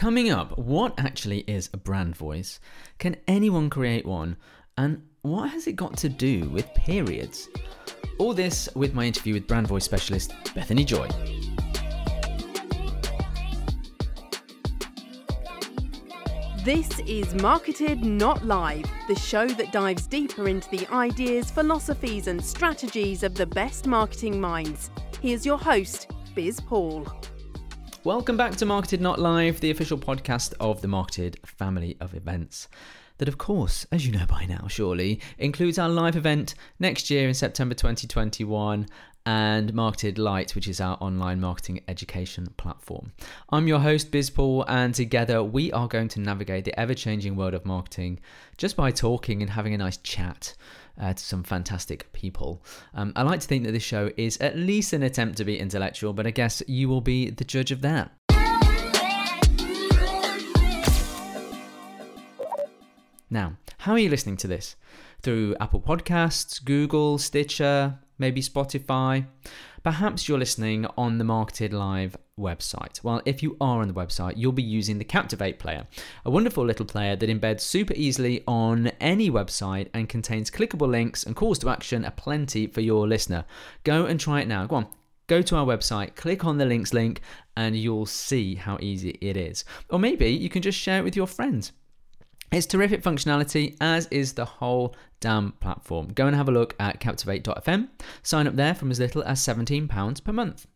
Coming up, what actually is a brand voice? Can anyone create one? And what has it got to do with periods? All this with my interview with brand voice specialist Bethany Joy. This is Marketed Not Live, the show that dives deeper into the ideas, philosophies, and strategies of the best marketing minds. Here's your host, Biz Paul. Welcome back to Marketed Not Live, the official podcast of the Marketed family of events. That, of course, as you know by now, surely, includes our live event next year in September 2021 and Marketed Light, which is our online marketing education platform. I'm your host, Biz Paul, and together we are going to navigate the ever changing world of marketing just by talking and having a nice chat uh, to some fantastic people. Um, I like to think that this show is at least an attempt to be intellectual, but I guess you will be the judge of that. Now, how are you listening to this? Through Apple Podcasts, Google, Stitcher, maybe Spotify? Perhaps you're listening on the Marketed Live website. Well, if you are on the website, you'll be using the Captivate player, a wonderful little player that embeds super easily on any website and contains clickable links and calls to action aplenty for your listener. Go and try it now. Go on, go to our website, click on the links link, and you'll see how easy it is. Or maybe you can just share it with your friends. It's terrific functionality, as is the whole damn platform. Go and have a look at Captivate.fm. Sign up there from as little as £17 per month.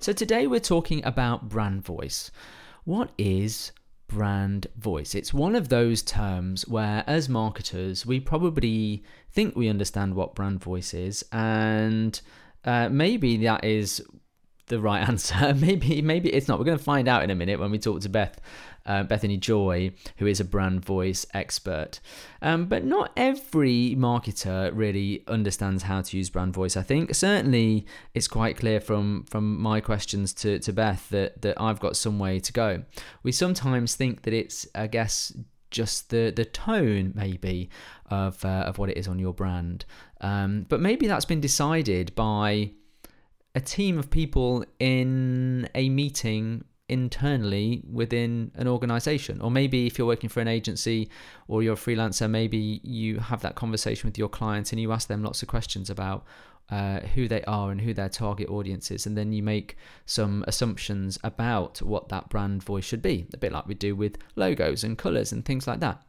So today we're talking about brand voice. What is brand voice? It's one of those terms where, as marketers, we probably think we understand what brand voice is, and uh, maybe that is the right answer. maybe maybe it's not. We're going to find out in a minute when we talk to Beth, uh, Bethany Joy, who is a brand voice expert. Um, but not every marketer really understands how to use brand voice. I think certainly it's quite clear from from my questions to to Beth that that I've got some way to go. We sometimes think that it's, I guess just the the tone maybe of uh, of what it is on your brand. Um, but maybe that's been decided by a team of people in a meeting internally within an organization. Or maybe if you're working for an agency or you're a freelancer maybe you have that conversation with your clients and you ask them lots of questions about uh, who they are and who their target audience is. And then you make some assumptions about what that brand voice should be. A bit like we do with logos and colors and things like that.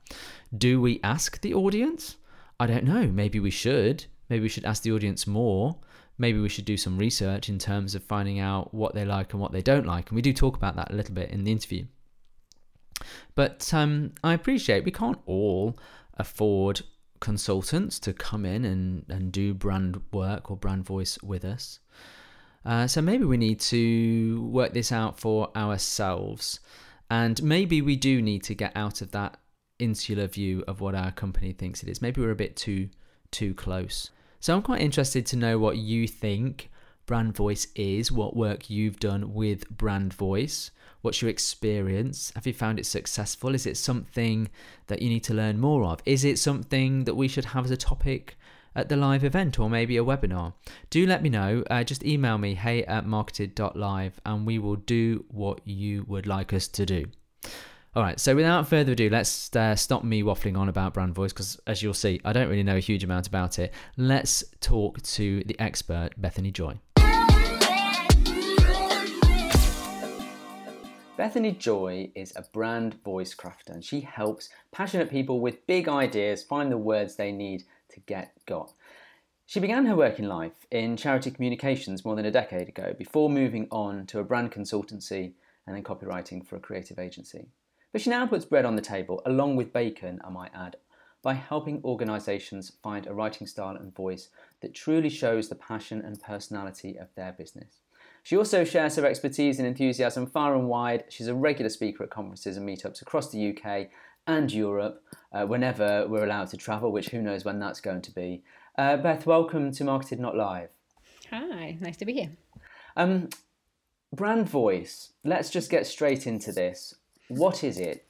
Do we ask the audience? I don't know. Maybe we should. Maybe we should ask the audience more maybe we should do some research in terms of finding out what they like and what they don't like. And we do talk about that a little bit in the interview. But um, I appreciate we can't all afford consultants to come in and, and do brand work or brand voice with us. Uh, so maybe we need to work this out for ourselves. And maybe we do need to get out of that insular view of what our company thinks it is. Maybe we're a bit too too close. So I'm quite interested to know what you think brand voice is, what work you've done with brand voice. What's your experience? Have you found it successful? Is it something that you need to learn more of? Is it something that we should have as a topic at the live event or maybe a webinar? Do let me know. Uh, just email me, hey at marketed.live, and we will do what you would like us to do. All right, so without further ado, let's uh, stop me waffling on about brand voice because, as you'll see, I don't really know a huge amount about it. Let's talk to the expert, Bethany Joy. Bethany Joy is a brand voice crafter and she helps passionate people with big ideas find the words they need to get got. She began her working life in charity communications more than a decade ago before moving on to a brand consultancy and then copywriting for a creative agency. But she now puts bread on the table, along with bacon, I might add, by helping organisations find a writing style and voice that truly shows the passion and personality of their business. She also shares her expertise and enthusiasm far and wide. She's a regular speaker at conferences and meetups across the UK and Europe uh, whenever we're allowed to travel, which who knows when that's going to be. Uh, Beth, welcome to Marketed Not Live. Hi, nice to be here. Um, brand voice. Let's just get straight into this. What is it?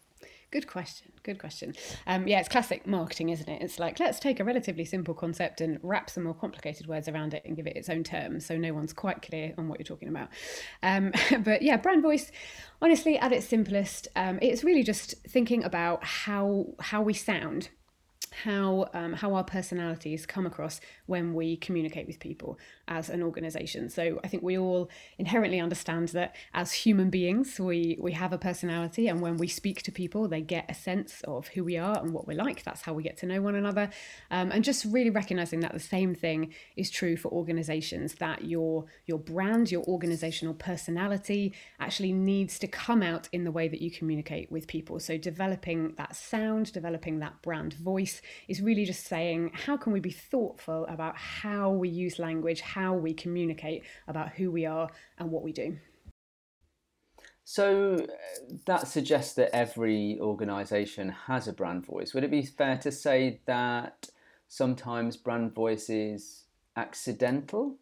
Good question. Good question. Um, yeah, it's classic marketing, isn't it? It's like let's take a relatively simple concept and wrap some more complicated words around it and give it its own terms, so no one's quite clear on what you're talking about. Um, but yeah, brand voice, honestly, at its simplest, um, it's really just thinking about how how we sound how um, how our personalities come across when we communicate with people as an organization. So i think we all inherently understand that as human beings we we have a personality and when we speak to people they get a sense of who we are and what we're like. That's how we get to know one another. Um, and just really recognizing that the same thing is true for organizations that your your brand your organizational personality actually needs to come out in the way that you communicate with people. So developing that sound developing that brand voice is really just saying how can we be thoughtful about how we use language, how we communicate about who we are and what we do. So that suggests that every organisation has a brand voice. Would it be fair to say that sometimes brand voice is accidental?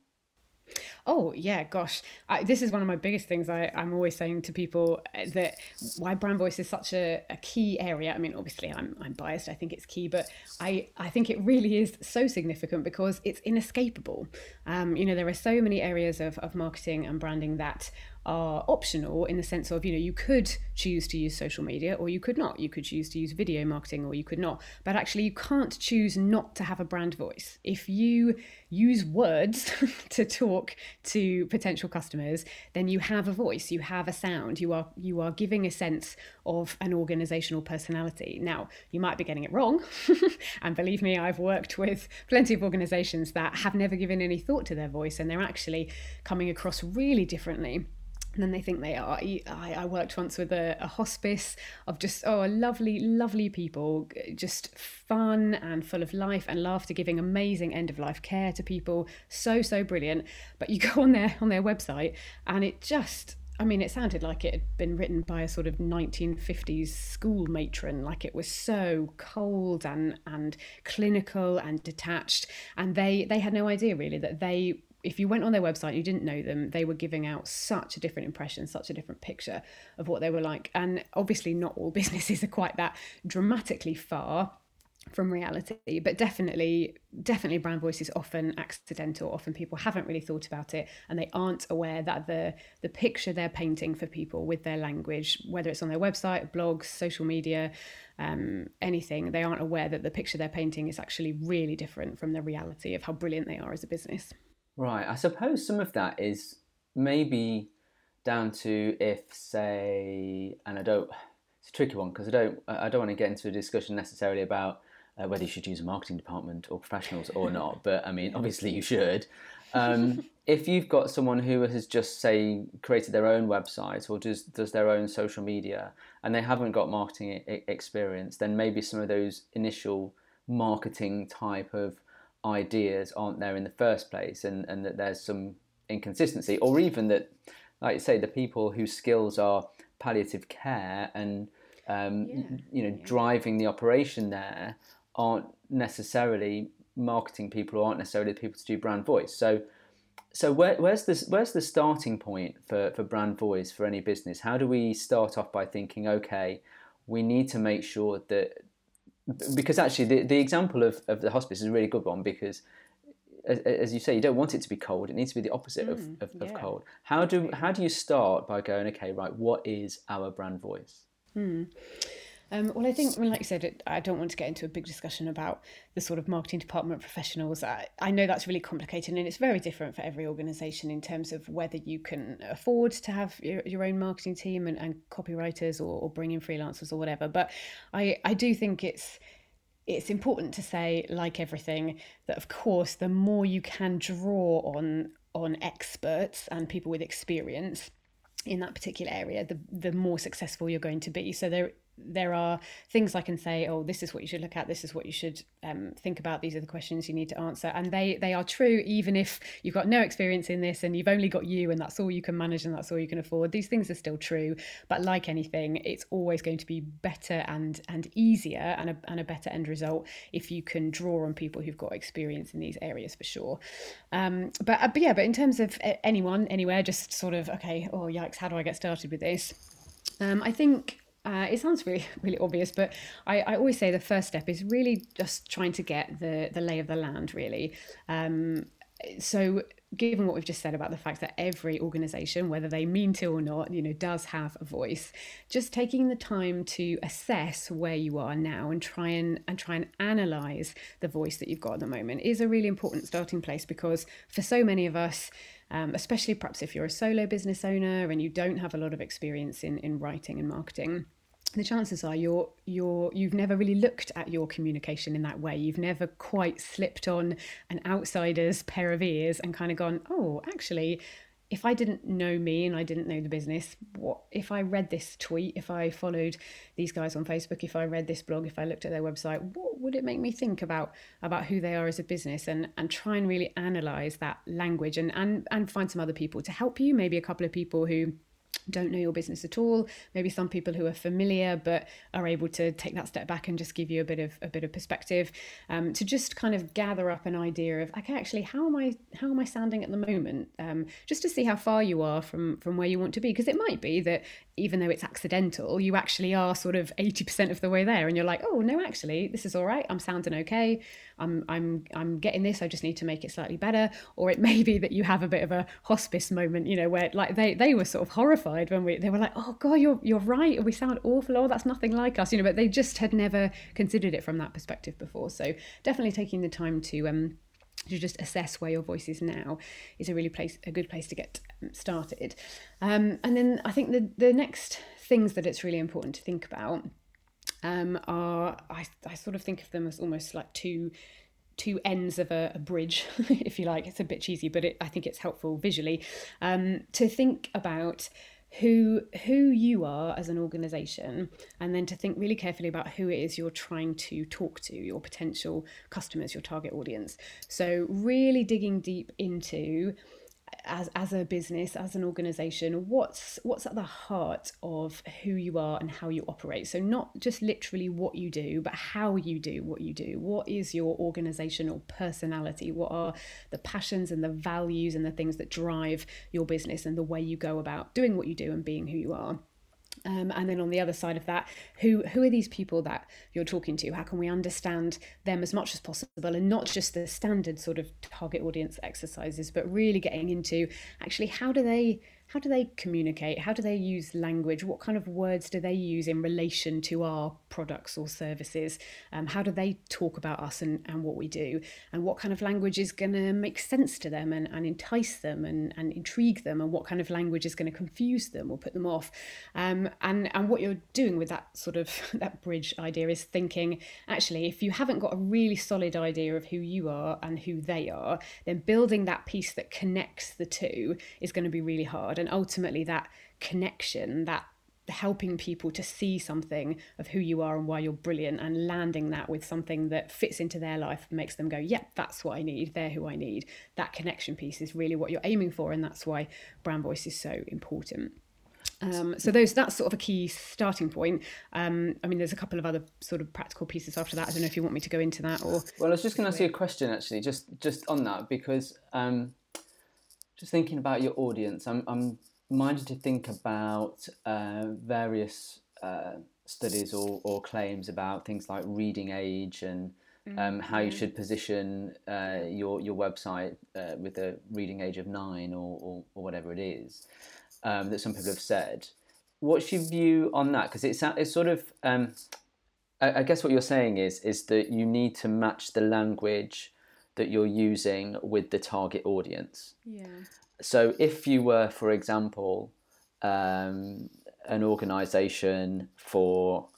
Oh yeah, gosh, I, this is one of my biggest things. I, I'm always saying to people uh, that why brand voice is such a, a key area. I mean, obviously, I'm I'm biased. I think it's key, but I I think it really is so significant because it's inescapable. Um, you know, there are so many areas of of marketing and branding that are optional in the sense of you know you could choose to use social media or you could not. You could choose to use video marketing or you could not. But actually you can't choose not to have a brand voice. If you use words to talk to potential customers then you have a voice you have a sound you are you are giving a sense of an organizational personality. Now you might be getting it wrong and believe me I've worked with plenty of organizations that have never given any thought to their voice and they're actually coming across really differently than they think they are. I, I worked once with a, a, hospice of just, oh, lovely, lovely people, just fun and full of life and laughter, giving amazing end of life care to people. So, so brilliant. But you go on their on their website and it just I mean, it sounded like it had been written by a sort of 1950s school matron, like it was so cold and and clinical and detached, and they they had no idea really that they if you went on their website and you didn't know them they were giving out such a different impression such a different picture of what they were like. And obviously not all businesses are quite that dramatically far from reality but definitely definitely brand voice is often accidental. Often people haven't really thought about it and they aren't aware that the the picture they're painting for people with their language whether it's on their website blogs social media um, anything they aren't aware that the picture they're painting is actually really different from the reality of how brilliant they are as a business Right. I suppose some of that is maybe down to if, say, and I don't. It's a tricky one because I don't. I don't want to get into a discussion necessarily about uh, whether you should use a marketing department or professionals or not. But I mean, obviously you should. Um, if you've got someone who has just say created their own website or does does their own social media and they haven't got marketing experience, then maybe some of those initial marketing type of ideas aren't there in the first place and, and that there's some inconsistency or even that like you say the people whose skills are palliative care and um, yeah. you know yeah. driving the operation there aren't necessarily marketing people or aren't necessarily the people to do brand voice so so where, where's the where's the starting point for, for brand voice for any business how do we start off by thinking okay we need to make sure that because actually the, the example of, of the hospice is a really good one because as, as you say you don't want it to be cold it needs to be the opposite mm, of, of, yeah. of, cold how do how do you start by going okay right what is our brand voice mm. Um, well, I think, like you said, I don't want to get into a big discussion about the sort of marketing department professionals. I, I know that's really complicated and it's very different for every organisation in terms of whether you can afford to have your, your own marketing team and, and copywriters or, or bring in freelancers or whatever. But I, I do think it's it's important to say, like everything, that of course the more you can draw on on experts and people with experience in that particular area, the the more successful you're going to be. So there there are things I can say, oh, this is what you should look at, this is what you should um, think about, these are the questions you need to answer. And they they are true even if you've got no experience in this and you've only got you and that's all you can manage and that's all you can afford. These things are still true. But like anything, it's always going to be better and and easier and a, and a better end result if you can draw on people who've got experience in these areas for sure. Um, but, uh, but yeah, but in terms of anyone, anywhere, just sort of, okay, oh, yikes, how do I get started with this? Um, I think uh, it sounds really really obvious, but I, I always say the first step is really just trying to get the the lay of the land. Really, um, so given what we've just said about the fact that every organization whether they mean to or not you know does have a voice just taking the time to assess where you are now and try and and try and analyze the voice that you've got at the moment is a really important starting place because for so many of us um, especially perhaps if you're a solo business owner and you don't have a lot of experience in in writing and marketing the chances are you're you're you've never really looked at your communication in that way. You've never quite slipped on an outsider's pair of ears and kind of gone oh actually if I didn't know me and I didn't know the business, what if I read this tweet, if I followed these guys on Facebook, if I read this blog, if I looked at their website, what would it make me think about about who they are as a business? And and try and really analyze that language and and and find some other people to help you, maybe a couple of people who don't know your business at all. Maybe some people who are familiar but are able to take that step back and just give you a bit of a bit of perspective um, to just kind of gather up an idea of okay actually how am i how am i sounding at the moment? Um, just to see how far you are from from where you want to be. Because it might be that even though it's accidental you actually are sort of 80% of the way there and you're like oh no actually this is all right i'm sounding okay i'm i'm i'm getting this i just need to make it slightly better or it may be that you have a bit of a hospice moment you know where like they they were sort of horrified when we they were like, "Oh God, you're you're right. We sound awful. Oh, that's nothing like us," you know. But they just had never considered it from that perspective before. So definitely taking the time to um to just assess where your voice is now is a really place a good place to get um, started. Um, and then I think the the next things that it's really important to think about um, are I, I sort of think of them as almost like two two ends of a, a, bridge, if you like. It's a bit cheesy, but it, I think it's helpful visually um, to think about who who you are as an organization and then to think really carefully about who it is you're trying to talk to your potential customers your target audience. So really digging deep into as as a business as an organization what's what's at the heart of who you are and how you operate? So not just literally what you do but how you do what you do. What is your organizational personality? What are the passions and the values and the things that drive your business and the way you go about doing what you do and being who you are um, and then on the other side of that, who who are these people that you're talking to? How can we understand them as much as possible, and not just the standard sort of target audience exercises, but really getting into actually how do they how do they communicate? How do they use language? What kind of words do they use in relation to our products or services? Um, how do they talk about us and, and what we do? And what kind of language is going to make sense to them and, and entice them and, and intrigue them? And what kind of language is going to confuse them or put them off? Um, and, and what you're doing with that sort of that bridge idea is thinking actually, if you haven't got a really solid idea of who you are and who they are, then building that piece that connects the two is going to be really hard and ultimately that connection that helping people to see something of who you are and why you're brilliant and landing that with something that fits into their life makes them go yeah that's what i need they're who i need that connection piece is really what you're aiming for and that's why brand voice is so important um, so those that's sort of a key starting point. Um, I mean, there's a couple of other sort of practical pieces after that. I don't know if you want me to go into that or. Well, I was just going to ask you a question actually, just just on that because um, just thinking about your audience, I'm, I'm minded to think about uh, various uh, studies or, or claims about things like reading age and um, how you mm-hmm. should position uh, your your website uh, with a reading age of nine or, or, or whatever it is um, that some people have said. What's your view on that? Because it's it's sort of um, I, I, guess what you're saying is is that you need to match the language that you're using with the target audience. Yeah. So if you were, for example, um, an organization for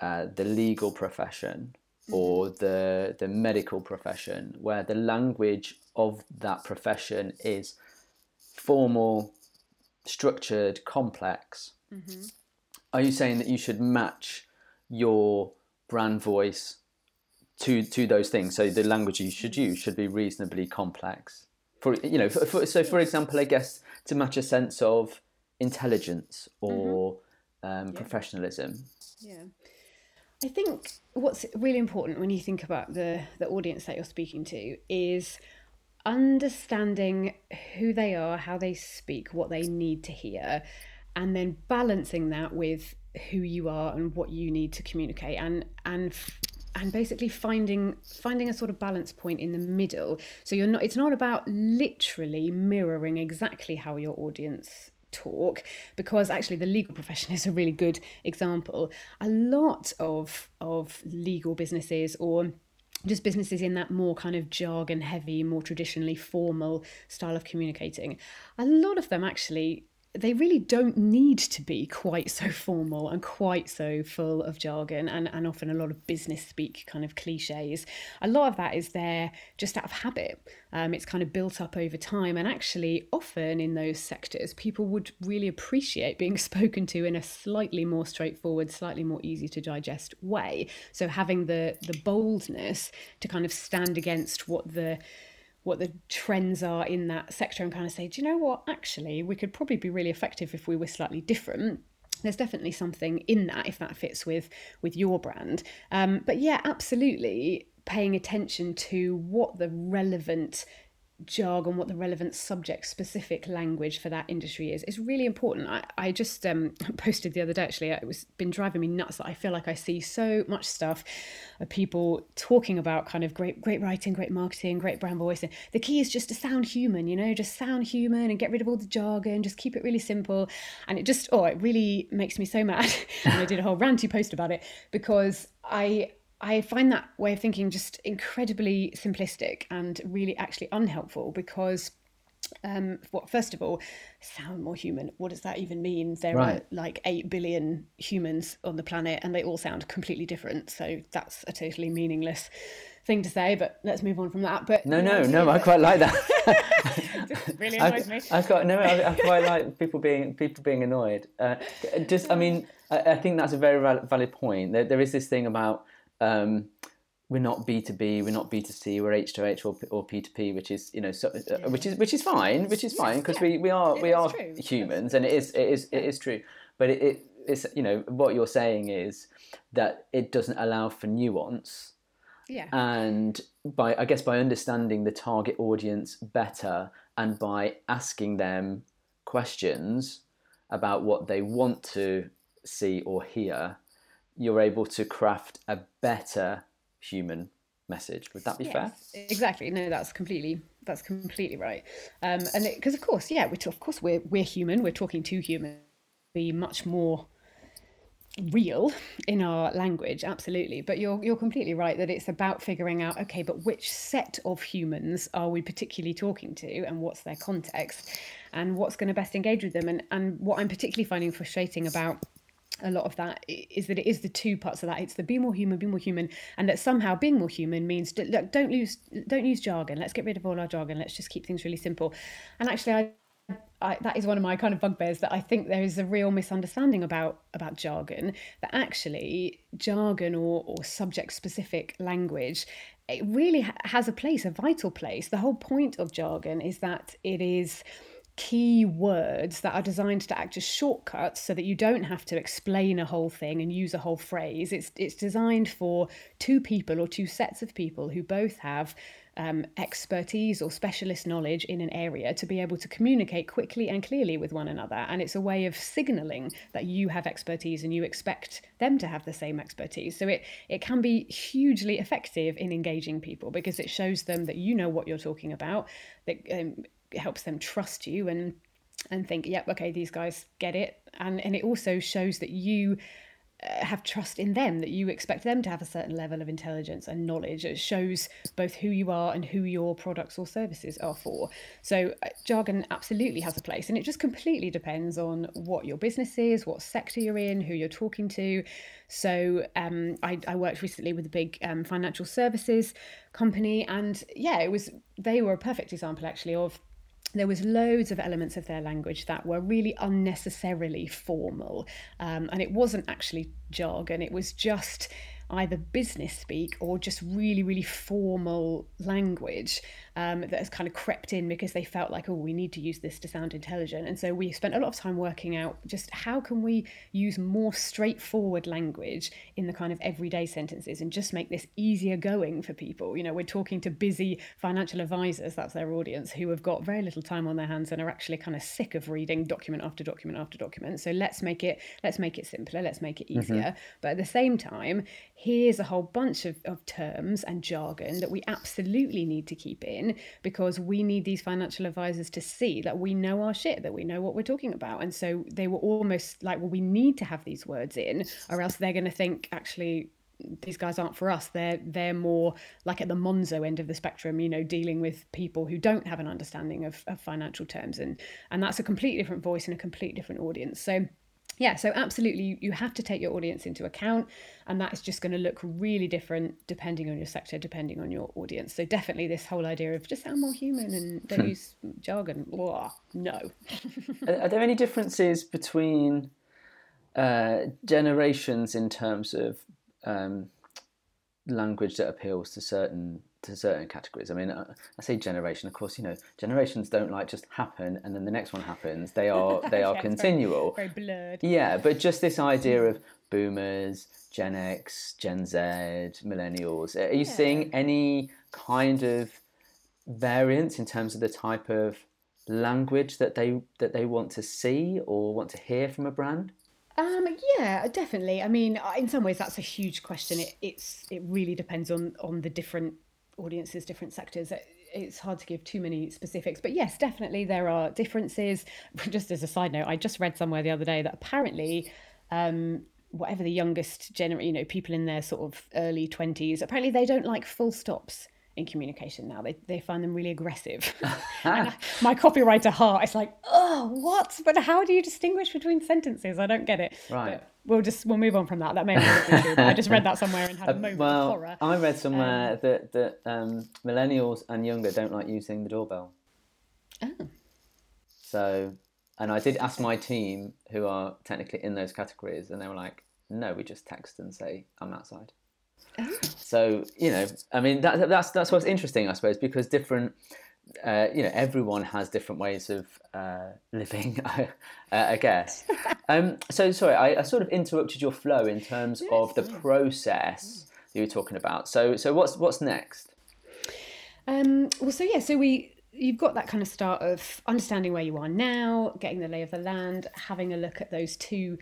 uh, the legal profession mm-hmm. or the the medical profession, where the language of that profession is formal, structured, complex, mm-hmm. are you saying that you should match your brand voice to to those things. So the language you should use should be reasonably complex. For you know, for, for, so for example, I guess to match a sense of intelligence or mm-hmm. um, yeah. professionalism. Yeah. I think what's really important when you think about the the audience that you're speaking to is understanding who they are, how they speak, what they need to hear, and then balancing that with who you are and what you need to communicate and and and basically finding finding a sort of balance point in the middle. So you're not it's not about literally mirroring exactly how your audience talk because actually the legal profession is a really good example. A lot of of legal businesses or just businesses in that more kind of jargon heavy more traditionally formal style of communicating a lot of them actually they really don't need to be quite so formal and quite so full of jargon and, and often a lot of business speak kind of cliches. A lot of that is there just out of habit. Um, it's kind of built up over time. And actually, often in those sectors, people would really appreciate being spoken to in a slightly more straightforward, slightly more easy to digest way. So having the the boldness to kind of stand against what the what the trends are in that sector and kind of say, do you know what? Actually, we could probably be really effective if we were slightly different there's definitely something in that if that fits with with your brand um, but yeah absolutely paying attention to what the relevant jargon, what the relevant subject specific language for that industry is, is really important. I, I just um, posted the other day actually, it was been driving me nuts that I feel like I see so much stuff of people talking about kind of great great writing, great marketing, great brand voice. And the key is just to sound human, you know, just sound human and get rid of all the jargon, just keep it really simple. And it just, oh, it really makes me so mad. and I did a whole ranty post about it because I I find that way of thinking just incredibly simplistic and really actually unhelpful because um what first of all sound more human. What does that even mean? There right. are like 8 billion humans on the planet and they all sound completely different. So that's a totally meaningless thing to say but let's move on from that. But no no no i quite like that. Really annoys I, me. I quite no I, I, quite like people being people being annoyed. Uh, just i mean I, I, think that's a very valid point. There, there is this thing about um, we're not B two B, we're not B two C, we're H two H or P two P, which is you know so, uh, which is which is fine, which is fine because yeah. we, we are we are true. humans and it is it is it is true, but it, it it's you know what you're saying is that it doesn't allow for nuance. Yeah. And by I guess by understanding the target audience better and by asking them questions about what they want to see or hear, you're able to craft a better human message. Would that be yes, fair? Exactly. No, that's completely that's completely right. Um, and because of course, yeah, we of course we're we're human. We're talking to human. Be much more real in our language absolutely but you're you're completely right that it's about figuring out okay but which set of humans are we particularly talking to and what's their context and what's going to best engage with them and and what i'm particularly finding frustrating about a lot of that is that it is the two parts of that. It's the be more human be more human and that somehow being more human means look, don't use don't use jargon. Let's get rid of all our jargon. Let's just keep things really simple. And actually I, I, that is one of my kind of bugbears that I think there is a real misunderstanding about about jargon that actually jargon or, or subject specific language it really ha- has a place a vital place. The whole point of jargon is that it is key words that are designed to act as shortcuts so that you don't have to explain a whole thing and use a whole phrase. It's it's designed for two people or two sets of people who both have um, expertise or specialist knowledge in an area to be able to communicate quickly and clearly with one another. And it's a way of signaling that you have expertise and you expect them to have the same expertise. So it, it can be hugely effective in engaging people because it shows them that you know what you're talking about, that um, it helps them trust you and and think, yep, okay, these guys get it, and and it also shows that you uh, have trust in them that you expect them to have a certain level of intelligence and knowledge. It shows both who you are and who your products or services are for. So uh, jargon absolutely has a place and it just completely depends on what your business is what sector you're in who you're talking to. So um, I, I, worked recently with a big um, financial services company and yeah it was they were a perfect example actually of there was loads of elements of their language that were really unnecessarily formal um, and it wasn't actually jargon it was just either business speak or just really, really formal language um, that has kind of crept in because they felt like, oh, we need to use this to sound intelligent. And so we spent a lot of time working out just how can we use more straightforward language in the kind of everyday sentences and just make this easier going for people. You know, we're talking to busy financial advisors, that's their audience, who have got very little time on their hands and are actually kind of sick of reading document after document after document. So let's make it let's make it simpler, let's make it easier. Mm-hmm. But at the same time, here's a whole bunch of, of terms and jargon that we absolutely need to keep in because we need these financial advisors to see that we know our shit, that we know what we're talking about. And so they were almost like, well, we need to have these words in, or else they're going to think, actually, these guys aren't for us. They're they're more like at the Monzo end of the spectrum, you know, dealing with people who don't have an understanding of, of financial terms, and and that's a completely different voice and a completely different audience. So yeah, so absolutely, you have to take your audience into account, and that is just going to look really different depending on your sector, depending on your audience. So definitely, this whole idea of just sound more human and don't use jargon. Blah, no. are, are, there any differences between uh, generations in terms of um, language that appeals to certain to certain categories. I mean, I, I, say generation. Of course, you know, generations don't like just happen and then the next one happens. They are they are yeah, continual. Very, very, blurred. Yeah, but just this idea mm. of boomers, Gen X, Gen Z, millennials. Are you yeah. seeing any kind of variance in terms of the type of language that they that they want to see or want to hear from a brand? Um, yeah, definitely. I mean, uh, in some ways, that's a huge question. It, it's it really depends on on the different audiences, different sectors. It's hard to give too many specifics, but yes, definitely there are differences. Just as a side note, I just read somewhere the other day that apparently, um, whatever the youngest generation, you know, people in their sort of early twenties, apparently they don't like full stops in communication now. They, they find them really aggressive. I, my copywriter heart is like, oh, what? But how do you distinguish between sentences? I don't get it. Right. But we'll just we'll move on from that. That may not be true. I just read that somewhere and had a uh, moment well, of horror. I read somewhere um, that that um, millennials and younger don't like using the doorbell. Oh. So, and I did ask my team who are technically in those categories, and they were like, "No, we just text and say I'm outside." So you know, I mean, that, that's that's what's interesting, I suppose, because different, uh, you know, everyone has different ways of uh, living, I, uh, I guess. Um, so sorry, I, I, sort of interrupted your flow in terms of the process you were talking about. So so what's what's next? Um, well, so yeah, so we you've got that kind of start of understanding where you are now, getting the lay of the land, having a look at those two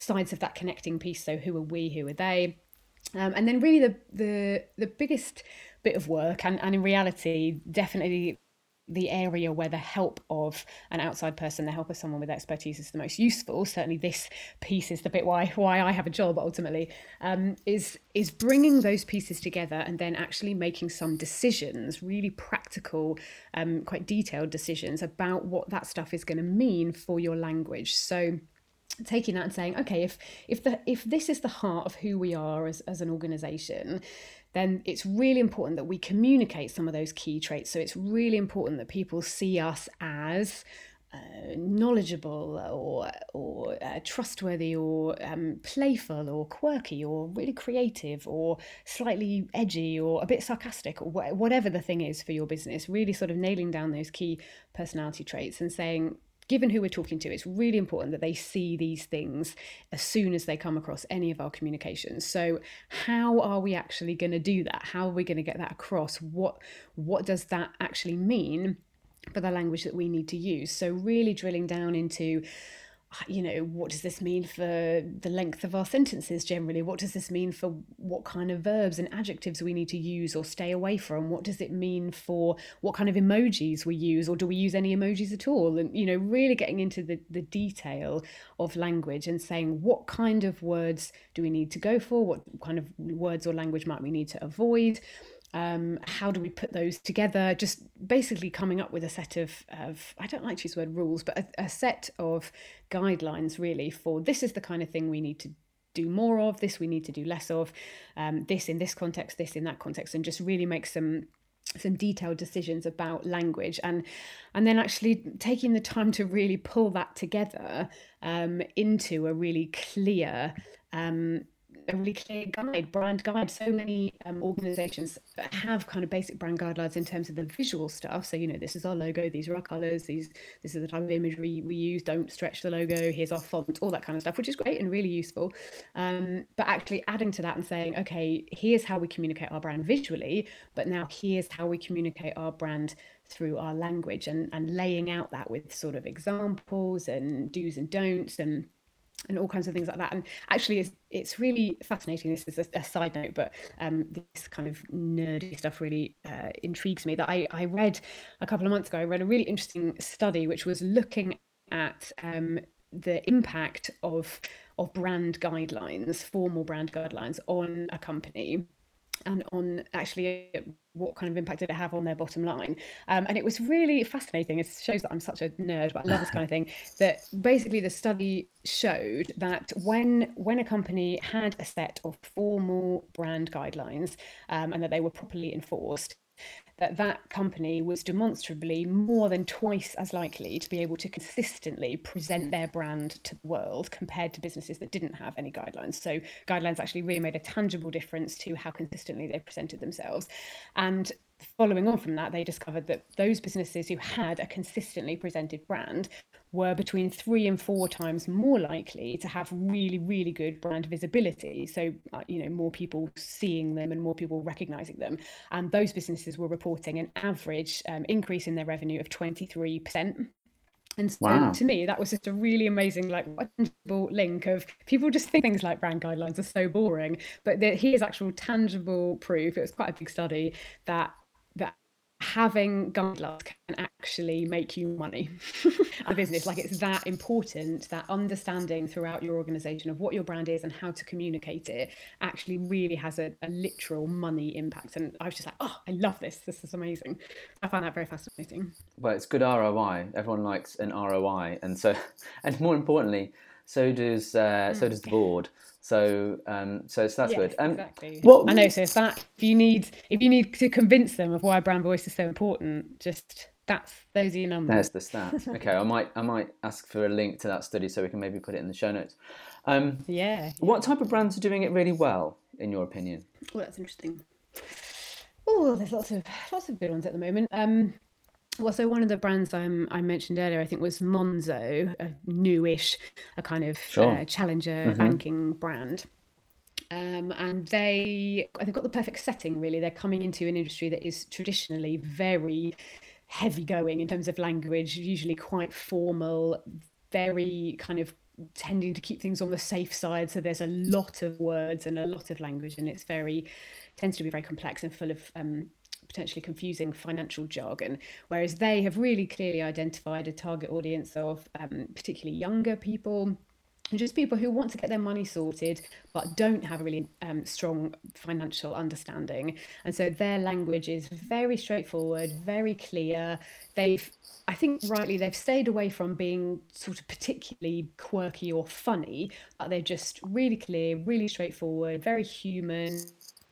sides of that connecting piece. So who are we? Who are they? Um, and then really the the the biggest bit of work and, and in reality definitely the area where the help of an outside person, the help of someone with expertise is the most useful. Certainly, this piece is the bit why why I have a job ultimately. Um, is is bringing those pieces together and then actually making some decisions, really practical, um, quite detailed decisions about what that stuff is going to mean for your language. So taking that and saying okay if if the if this is the heart of who we are as, as an organization then it's really important that we communicate some of those key traits. So it's really important that people see us as uh, knowledgeable or or uh, trustworthy or um, playful or quirky or really creative or slightly edgy or a bit sarcastic or wh- whatever the thing is for your business really sort of nailing down those key personality traits and saying given who we're talking to, it's really important that they see these things as soon as they come across any of our communications. So, how are we actually going to do that? How are we going to get that across? What what does that actually mean for the language that we need to use? So, really drilling down into you know, what does this mean for the length of our sentences generally? What does this mean for what kind of verbs and adjectives we need to use or stay away from? What does it mean for what kind of emojis we use, or do we use any emojis at all? And, you know, really getting into the, the detail of language and saying what kind of words do we need to go for? What kind of words or language might we need to avoid? Um, how do we put those together? Just basically coming up with a set of, of i don't like to use the word rules but a, a set of guidelines really for this is the kind of thing we need to do more of this we need to do less of um, this in this context this in that context and just really make some some detailed decisions about language. And and then actually taking the time to really pull that together um, into a really clear um, a really clear guide, brand guide. So many um, organizations have kind of basic brand guidelines in terms of the visual stuff. So, you know, this is our logo, these are our colors, these this is the type of imagery we use, don't stretch the logo, here's our font, all that kind of stuff, which is great and really useful. Um, but actually adding to that and saying, okay, here's how we communicate our brand visually, but now here's how we communicate our brand through our language and, and laying out that with sort of examples and do's and don'ts and and all kinds of things like that. And actually, it's, it's really fascinating. This is a, a side note, but um, this kind of nerdy stuff really uh, intrigues me. That I, I read a couple of months ago, I read a really interesting study which was looking at um, the impact of of brand guidelines, formal brand guidelines on a company and on actually what kind of impact did it have on their bottom line. Um, and it was really fascinating. It shows that i'm such a nerd but i love this kind of thing that basically the study showed that when when a company had a set of formal brand guidelines um, and that they were properly enforced that that company was demonstrably more than twice as likely to be able to consistently present their brand to the world compared to businesses that didn't have any guidelines. So guidelines actually really made a tangible difference to how consistently they presented themselves. And following on from that, they discovered that those businesses who had a consistently presented brand were between three and four times more likely to have really, really good brand visibility. So, uh, you know, more people seeing them and more people recognizing them. And those businesses were reporting an average um, increase in their revenue of 23%. And so wow. to me, that was just a really amazing, like, tangible link of people just think things like brand guidelines are so boring, but here's actual tangible proof. It was quite a big study that that having guidelines can actually make you money a business. Like it's that important that understanding throughout your organization of what your brand is and how to communicate it actually really has a, a literal money impact. And i was just like oh i love this. This is amazing. I find that very fascinating. Well it's good roi everyone likes an roi and so and more importantly so does uh, so mm. does the board so, um, so, so that's yes, good. Um, exactly. What I know. So if that, if you need, if you need to convince them of why brand voice is so important, just that's those are your numbers. There's the stats. okay, I might, I might ask for a link to that study so we can maybe put it in the show notes. Um, yeah. What type of brands are doing it really well, in your opinion? Oh, that's interesting. Oh, there's lots of lots of good ones at the moment. Um, well, so one of the brands I'm, I mentioned earlier, I think, was Monzo, a newish, a kind of sure. uh, challenger mm-hmm. banking brand. Um, and they, they've got the perfect setting, really. They're coming into an industry that is traditionally very heavy going in terms of language, usually quite formal, very kind of tending to keep things on the safe side. So there's a lot of words and a lot of language, and it's very, tends to be very complex and full of um, potentially confusing financial jargon, whereas they have really clearly identified a target audience of um, particularly younger people. Just people who want to get their money sorted but don't have a really um, strong financial understanding. And so their language is very straightforward, very clear. They've, I think rightly, they've stayed away from being sort of particularly quirky or funny, but they're just really clear, really straightforward, very human,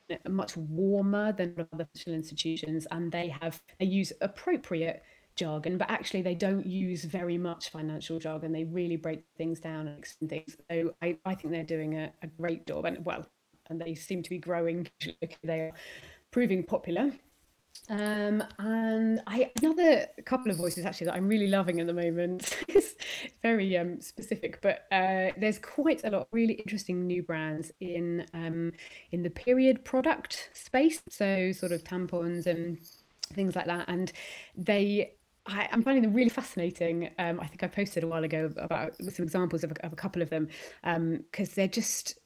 Uh, much warmer than other financial institutions, and they have they use appropriate jargon, but actually they don't use very much financial jargon. They really break things down and explain things. So I, I think they're doing a, a great job, and well, and they seem to be growing. They are proving popular. Um, and I another couple of voices actually that I'm really loving at the moment. it's very um, specific, but uh, there's quite a lot of really interesting new brands in um, in the period product space. So sort of tampons and things like that, and they I, am finding them really fascinating. Um, I think I posted a while ago about some examples of a, of a couple of them because um, they're just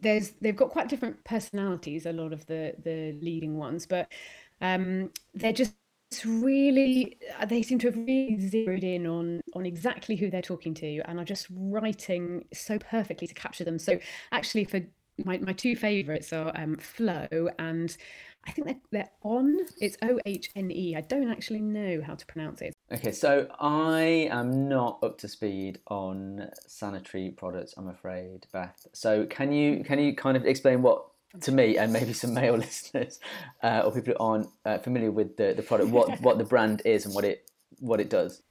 there's they've got quite different personalities. A lot of the the leading ones, but um, they're just really they seem to have really zeroed in on on exactly who they're talking to and are just writing so perfectly to capture them. So actually for my, my two favorites are um, flow and i think they're, they're Ohne. It's o-h-n-e i don't actually know how to pronounce it. Okay so i am not up to speed on sanitary products i'm afraid beth. So can you can you kind of explain what to me and maybe some male listeners uh, or people who aren't uh, familiar with the, the product what what the brand is and what it what it does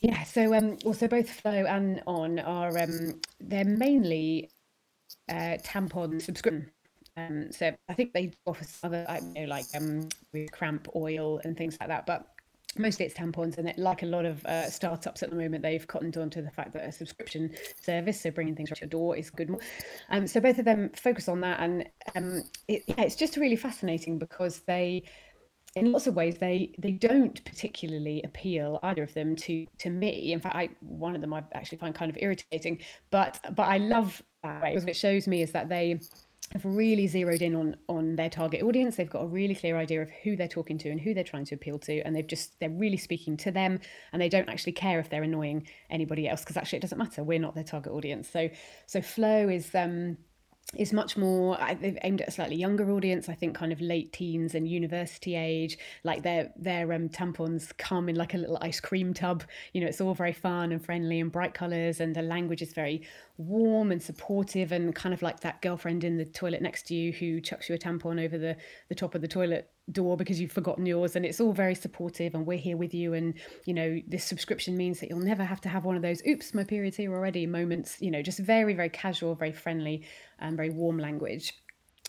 yeah so um also both flow and Ohne are um they're mainly uh, tampon subscription. Um, so I think they offer other, I know, like um, with cramp oil and things like that. But mostly it's tampons and it, like a lot of uh, startups at the moment they've cottoned on to the fact that a subscription service so bringing things to your door is good. Um, so both of them focus on that and um, it, yeah, it's just really fascinating because they in lots of ways they they don't particularly appeal either of them to to me. In fact i one of them i actually find kind of irritating but but i love that way. What it shows me is that they have really zeroed in on on their target audience. They've got a really clear idea of who they're talking to and who they're trying to appeal to and they've just they're really speaking to them and they don't actually care if they're annoying anybody else because actually it doesn't matter. We're not their target audience. So so flow is um is much more they've aimed at a slightly younger audience i think kind of late teens and university age. Like their their um, tampons come in like a little ice cream tub. You know it's all very fun and friendly and bright colors and the language is very warm and supportive and kind of like that girlfriend in the toilet next to you who chucks you a tampon over the the top of the toilet door because you've forgotten yours and it's all very supportive and we're here with you and you know this subscription means that you'll never have to have one of those oops my period's here already moments you know just very very casual very friendly and very warm language.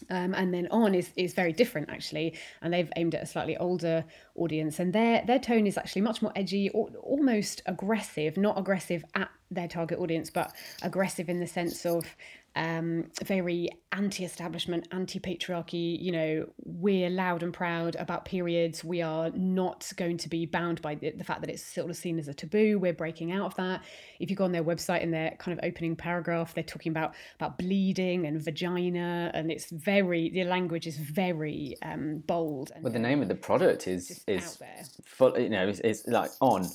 Um, and then Ohne is is very different actually and they've aimed at a slightly older audience and their their tone is actually much more edgy or almost aggressive not aggressive at their target audience but aggressive in the sense of um, very anti-establishment, anti-patriarchy. You know, we're loud and proud about periods. We are not going to be bound by the, the, fact that it's sort of seen as a taboo. We're breaking out of that. If you go on their website in their kind of opening paragraph, they're talking about about bleeding and vagina, and it's very the language is very um, bold. well, the name of the product is is full. You know, it's, it's like on.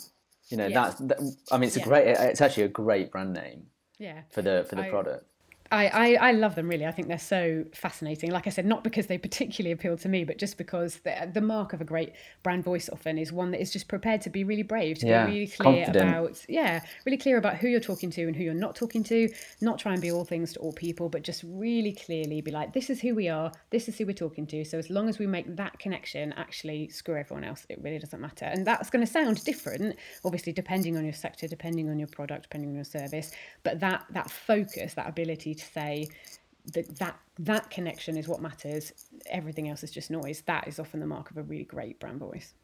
You know, yeah. that's. That, I mean, it's a great. It's actually a great brand name. Yeah. For the for the I, product I, I, I, love them really. I think they're so fascinating. Like I said, not because they particularly appeal to me, but just because the, the mark of a great brand voice often is one that is just prepared to be really brave, to yeah, be really clear confident. about, yeah, really clear about who you're talking to and who you're not talking to. Not try and be all things to all people, but just really clearly be like, this is who we are, this is who we're talking to. So as long as we make that connection, actually screw everyone else. It really doesn't matter. And that's going to sound different, obviously, depending on your sector, depending on your product, depending on your service. But that that focus, that ability to say that that that connection is what matters everything else is just noise that is often the mark of a really great brand voice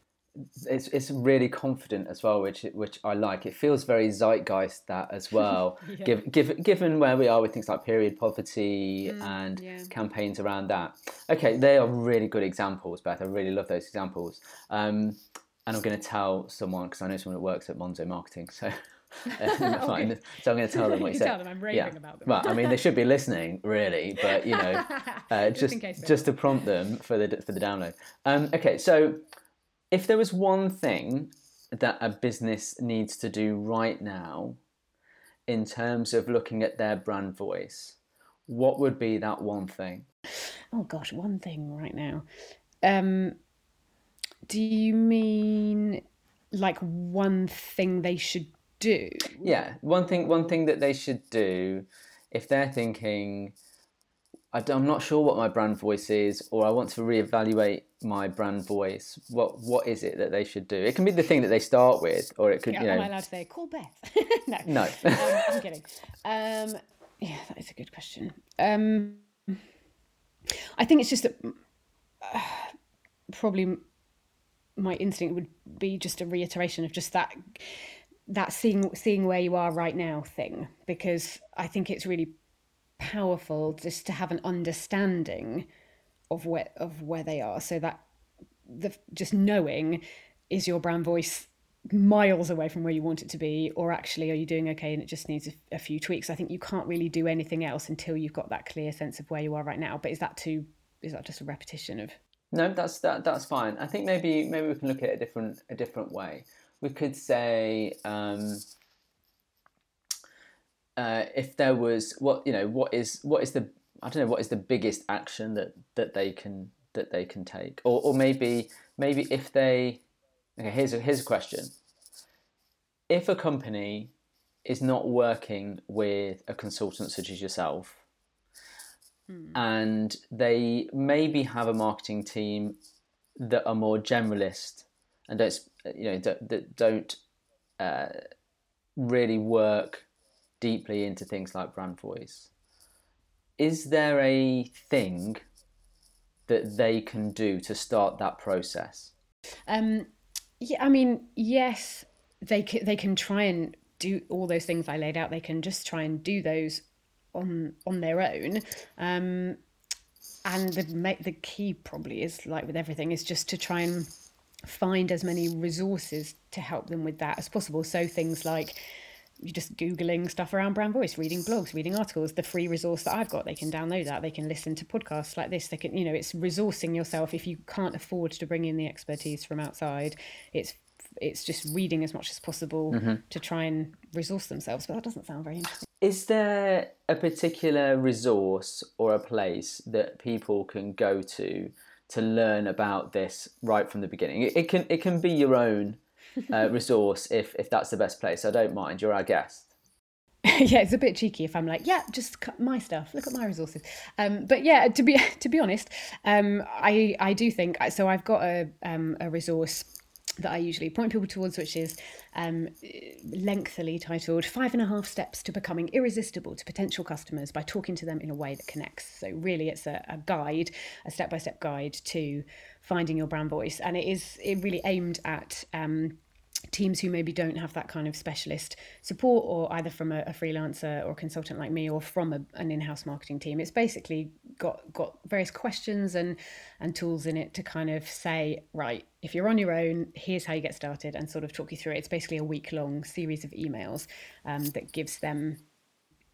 it's it's really confident as well, which which I like. It feels very zeitgeist that as well. yeah. Give, give, given where we are with things like period poverty mm, and yeah. campaigns around that. Okay, they are really good examples, Beth. I really love those examples. Um, and I'm going to tell someone because I know someone that works at Monzo Marketing, so okay. So I'm going to tell them what you, you said. Tell them I'm raving yeah. about them. Well, I mean, they should be listening, really, but you know, uh, just just, just to prompt them for the for the download. Um, okay, so if there was one thing that a business needs to do right now, in terms of looking at their brand voice, what would be that one thing? Oh gosh, one thing right now. Um, do you mean like one thing they should do. Yeah, one thing one thing that they should do if they're thinking I'm not sure what my brand voice is, or I want to reevaluate my brand voice. What what is it that they should do? It can be the thing that they start with, or it could. Yeah, you know, am I allowed to say call Beth? no, no. um, I'm kidding. Um, yeah, that is a good question. Um, I think it's just that uh, probably my instinct would be just a reiteration of just that that seeing seeing where you are right now thing because I think it's really powerful just to have an understanding of where of where they are. So that the just knowing is your brand voice miles away from where you want it to be or actually are you doing okay and it just needs a, a few tweaks? I think you can't really do anything else until you've got that clear sense of where you are right now. But is that too is that just a repetition of no that's that that's fine. I think maybe maybe we can look at a different a different way we could say um, uh, if there was what you know what is what is the I don't know what is the biggest action that that they can that they can take or or maybe maybe if they okay here's a here's a question if a company is not working with a consultant such as yourself hmm. and they maybe have a marketing team that are more generalist and don't you know that don't uh, really work deeply into things like brand voice. is there a thing that they can do to start that process? Um, yeah, I mean, yes, they can, they can try and do all those things I laid out. They can just try and do those on on their own. Um, and the the key probably is like with everything is just to try and find as many resources to help them with that as possible. So things like you're just googling stuff around brand voice reading blogs reading articles the free resource that i've got they can download that they can listen to podcasts like this they can you know it's resourcing yourself if you can't afford to bring in the expertise from outside it's it's just reading as much as possible mm-hmm. to try and resource themselves but that doesn't sound very interesting is there a particular resource or a place that people can go to to learn about this right from the beginning it, it can it can be your own uh, resource if if that's the best place. I don't mind. You're our guest. yeah, it's a bit cheeky if I'm like, yeah, just cut my stuff. Look at my resources. Um, but yeah, to be to be honest, um, I I do think so. I've got a um, a resource that I usually point people towards, which is um, lengthily titled Five and a Half Steps to Becoming Irresistible to Potential Customers by Talking to Them in a Way That Connects. So, really, it's a, a guide, a step by step guide to finding your brand voice. And it is it really aimed at um, teams who maybe don't have that kind of specialist support or either from a, a freelancer or consultant like me or from a, an in-house marketing team. It's basically got got various questions and and tools in it to kind of say right if you're on your own here's how you get started and sort of talk you through it. It's basically a week long series of emails um, that gives them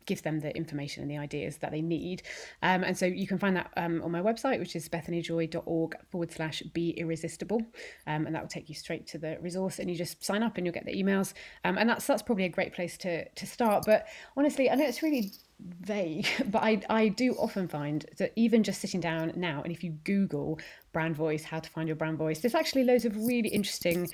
gives them the information and the ideas that they need. Um, and so you can find that um, on my website, which is bethanyjoy.org forward slash be irresistible. Um, and that will take you straight to the resource and you just sign up and you'll get the emails. Um, and that's that's probably a great place to to start. But honestly, I know it's really vague, but I, I do often find that even just sitting down now, and if you Google brand voice, how to find your brand voice, there's actually loads of really interesting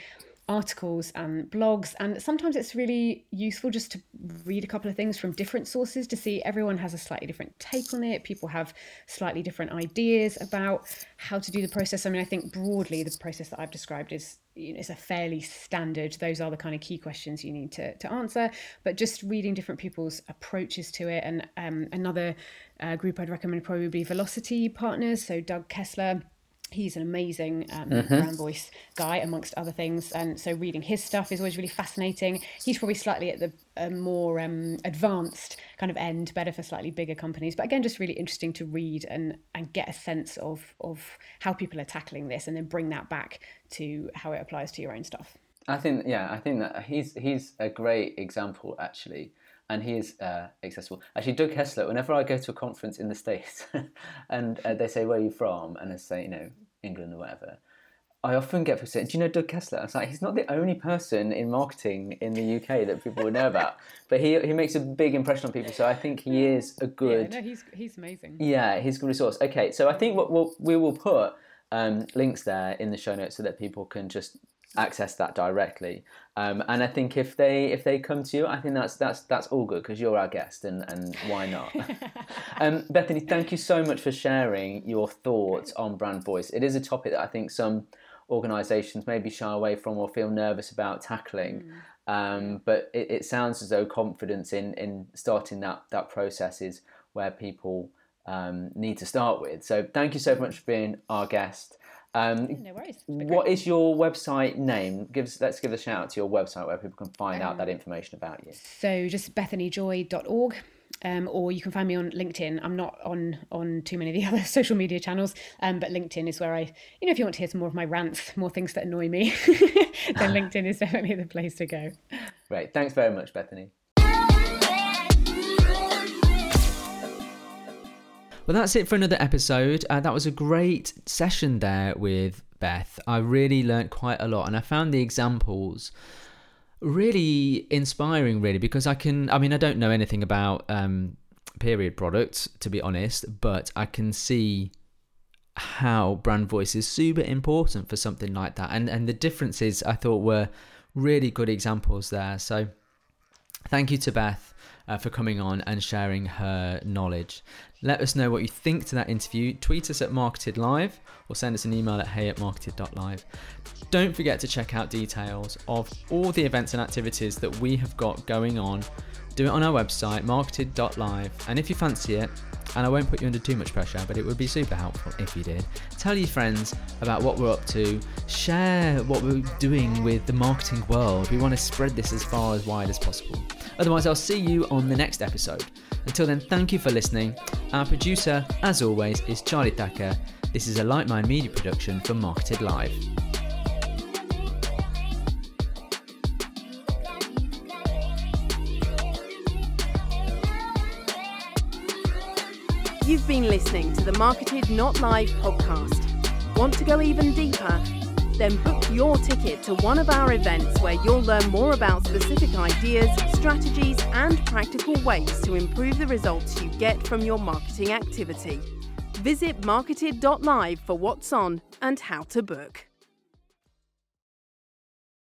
articles and blogs and sometimes it's really useful just to read a couple of things from different sources to see. Everyone has a slightly different take on it. People have slightly different ideas about how to do the process. I mean i think broadly the process that i've described is you know, it's a fairly standard. Those are the kind of key questions you need to, to answer. But just reading different people's approaches to it and um, another uh, group i'd recommend probably be velocity partners. So doug kessler he's an amazing um, mm-hmm. brand voice guy amongst other things. And so reading his stuff is always really fascinating. He's probably slightly at the uh, more um, advanced kind of end better for slightly bigger companies. But again just really interesting to read and and get a sense of of how people are tackling this and then bring that back to how it applies to your own stuff. I think yeah i think that he's he's a great example actually and he is uh, accessible. Actually, Doug Kessler, whenever I go to a conference in the States and uh, they say, Where are you from? And I say, You know, England or whatever, I often get people saying, Do you know Doug Kessler? I was like, He's not the only person in marketing in the UK that people would know about. But he, he makes a big impression on people. So I think he is a good. Yeah, no, he's, he's amazing. Yeah, he's a good resource. Okay, so I think what we'll, we will put um, links there in the show notes so that people can just access that directly. Um, and I think if they if they come to you, I think that's that's that's all good because you're our guest, and and why not? um, Bethany, thank you so much for sharing your thoughts on brand voice. It is a topic that I think some organisations maybe shy away from or feel nervous about tackling. Mm. Um, but it, it, sounds as though confidence in in starting that that process is where people um, need to start with. So thank you so much for being our guest. Um, no worries. What is your website name? Give us, let's give a shout out to your website where people can find um, out that um, information about you. So just bethanyjoy.org. Um, or you can find me on LinkedIn. I'm not on on too many of the other social media channels, um, but LinkedIn is where I, you know, if you want to hear some more of my rants, more things that annoy me, then LinkedIn is definitely the place to go. Great. Thanks very much, Bethany. Well, that's it for another episode. Uh, that was a great session there with Beth. I really learnt quite a lot and I found the examples really inspiring, really, because I can, I mean, I don't know anything about um, period products, to be honest, but I can see how brand voice is super important for something like that. And, and the differences I thought were really good examples there. So thank you to Beth uh, for coming on and sharing her knowledge. Let us know what you think to that interview. Tweet us at Marketed Live or send us an email at hey at marketed.live. Don't forget to check out details of all the events and activities that we have got going on. Do it on our website, marketed.live. And if you fancy it, and I won't put you under too much pressure, but it would be super helpful if you did. Tell your friends about what we're up to, share what we're doing with the marketing world. We want to spread this as far as wide as possible. Otherwise, I'll see you on the next episode. Until then, thank you for listening. Our producer, as always, is Charlie Thacker. This is a Like Mind media production for Marketed Live. You've been listening to the Marketed Not Live podcast. Want to go even deeper? Then book your ticket to one of our events where you'll learn more about specific ideas, strategies, and practical ways to improve the results you get from your marketing activity. Visit marketed.live for what's on and how to book.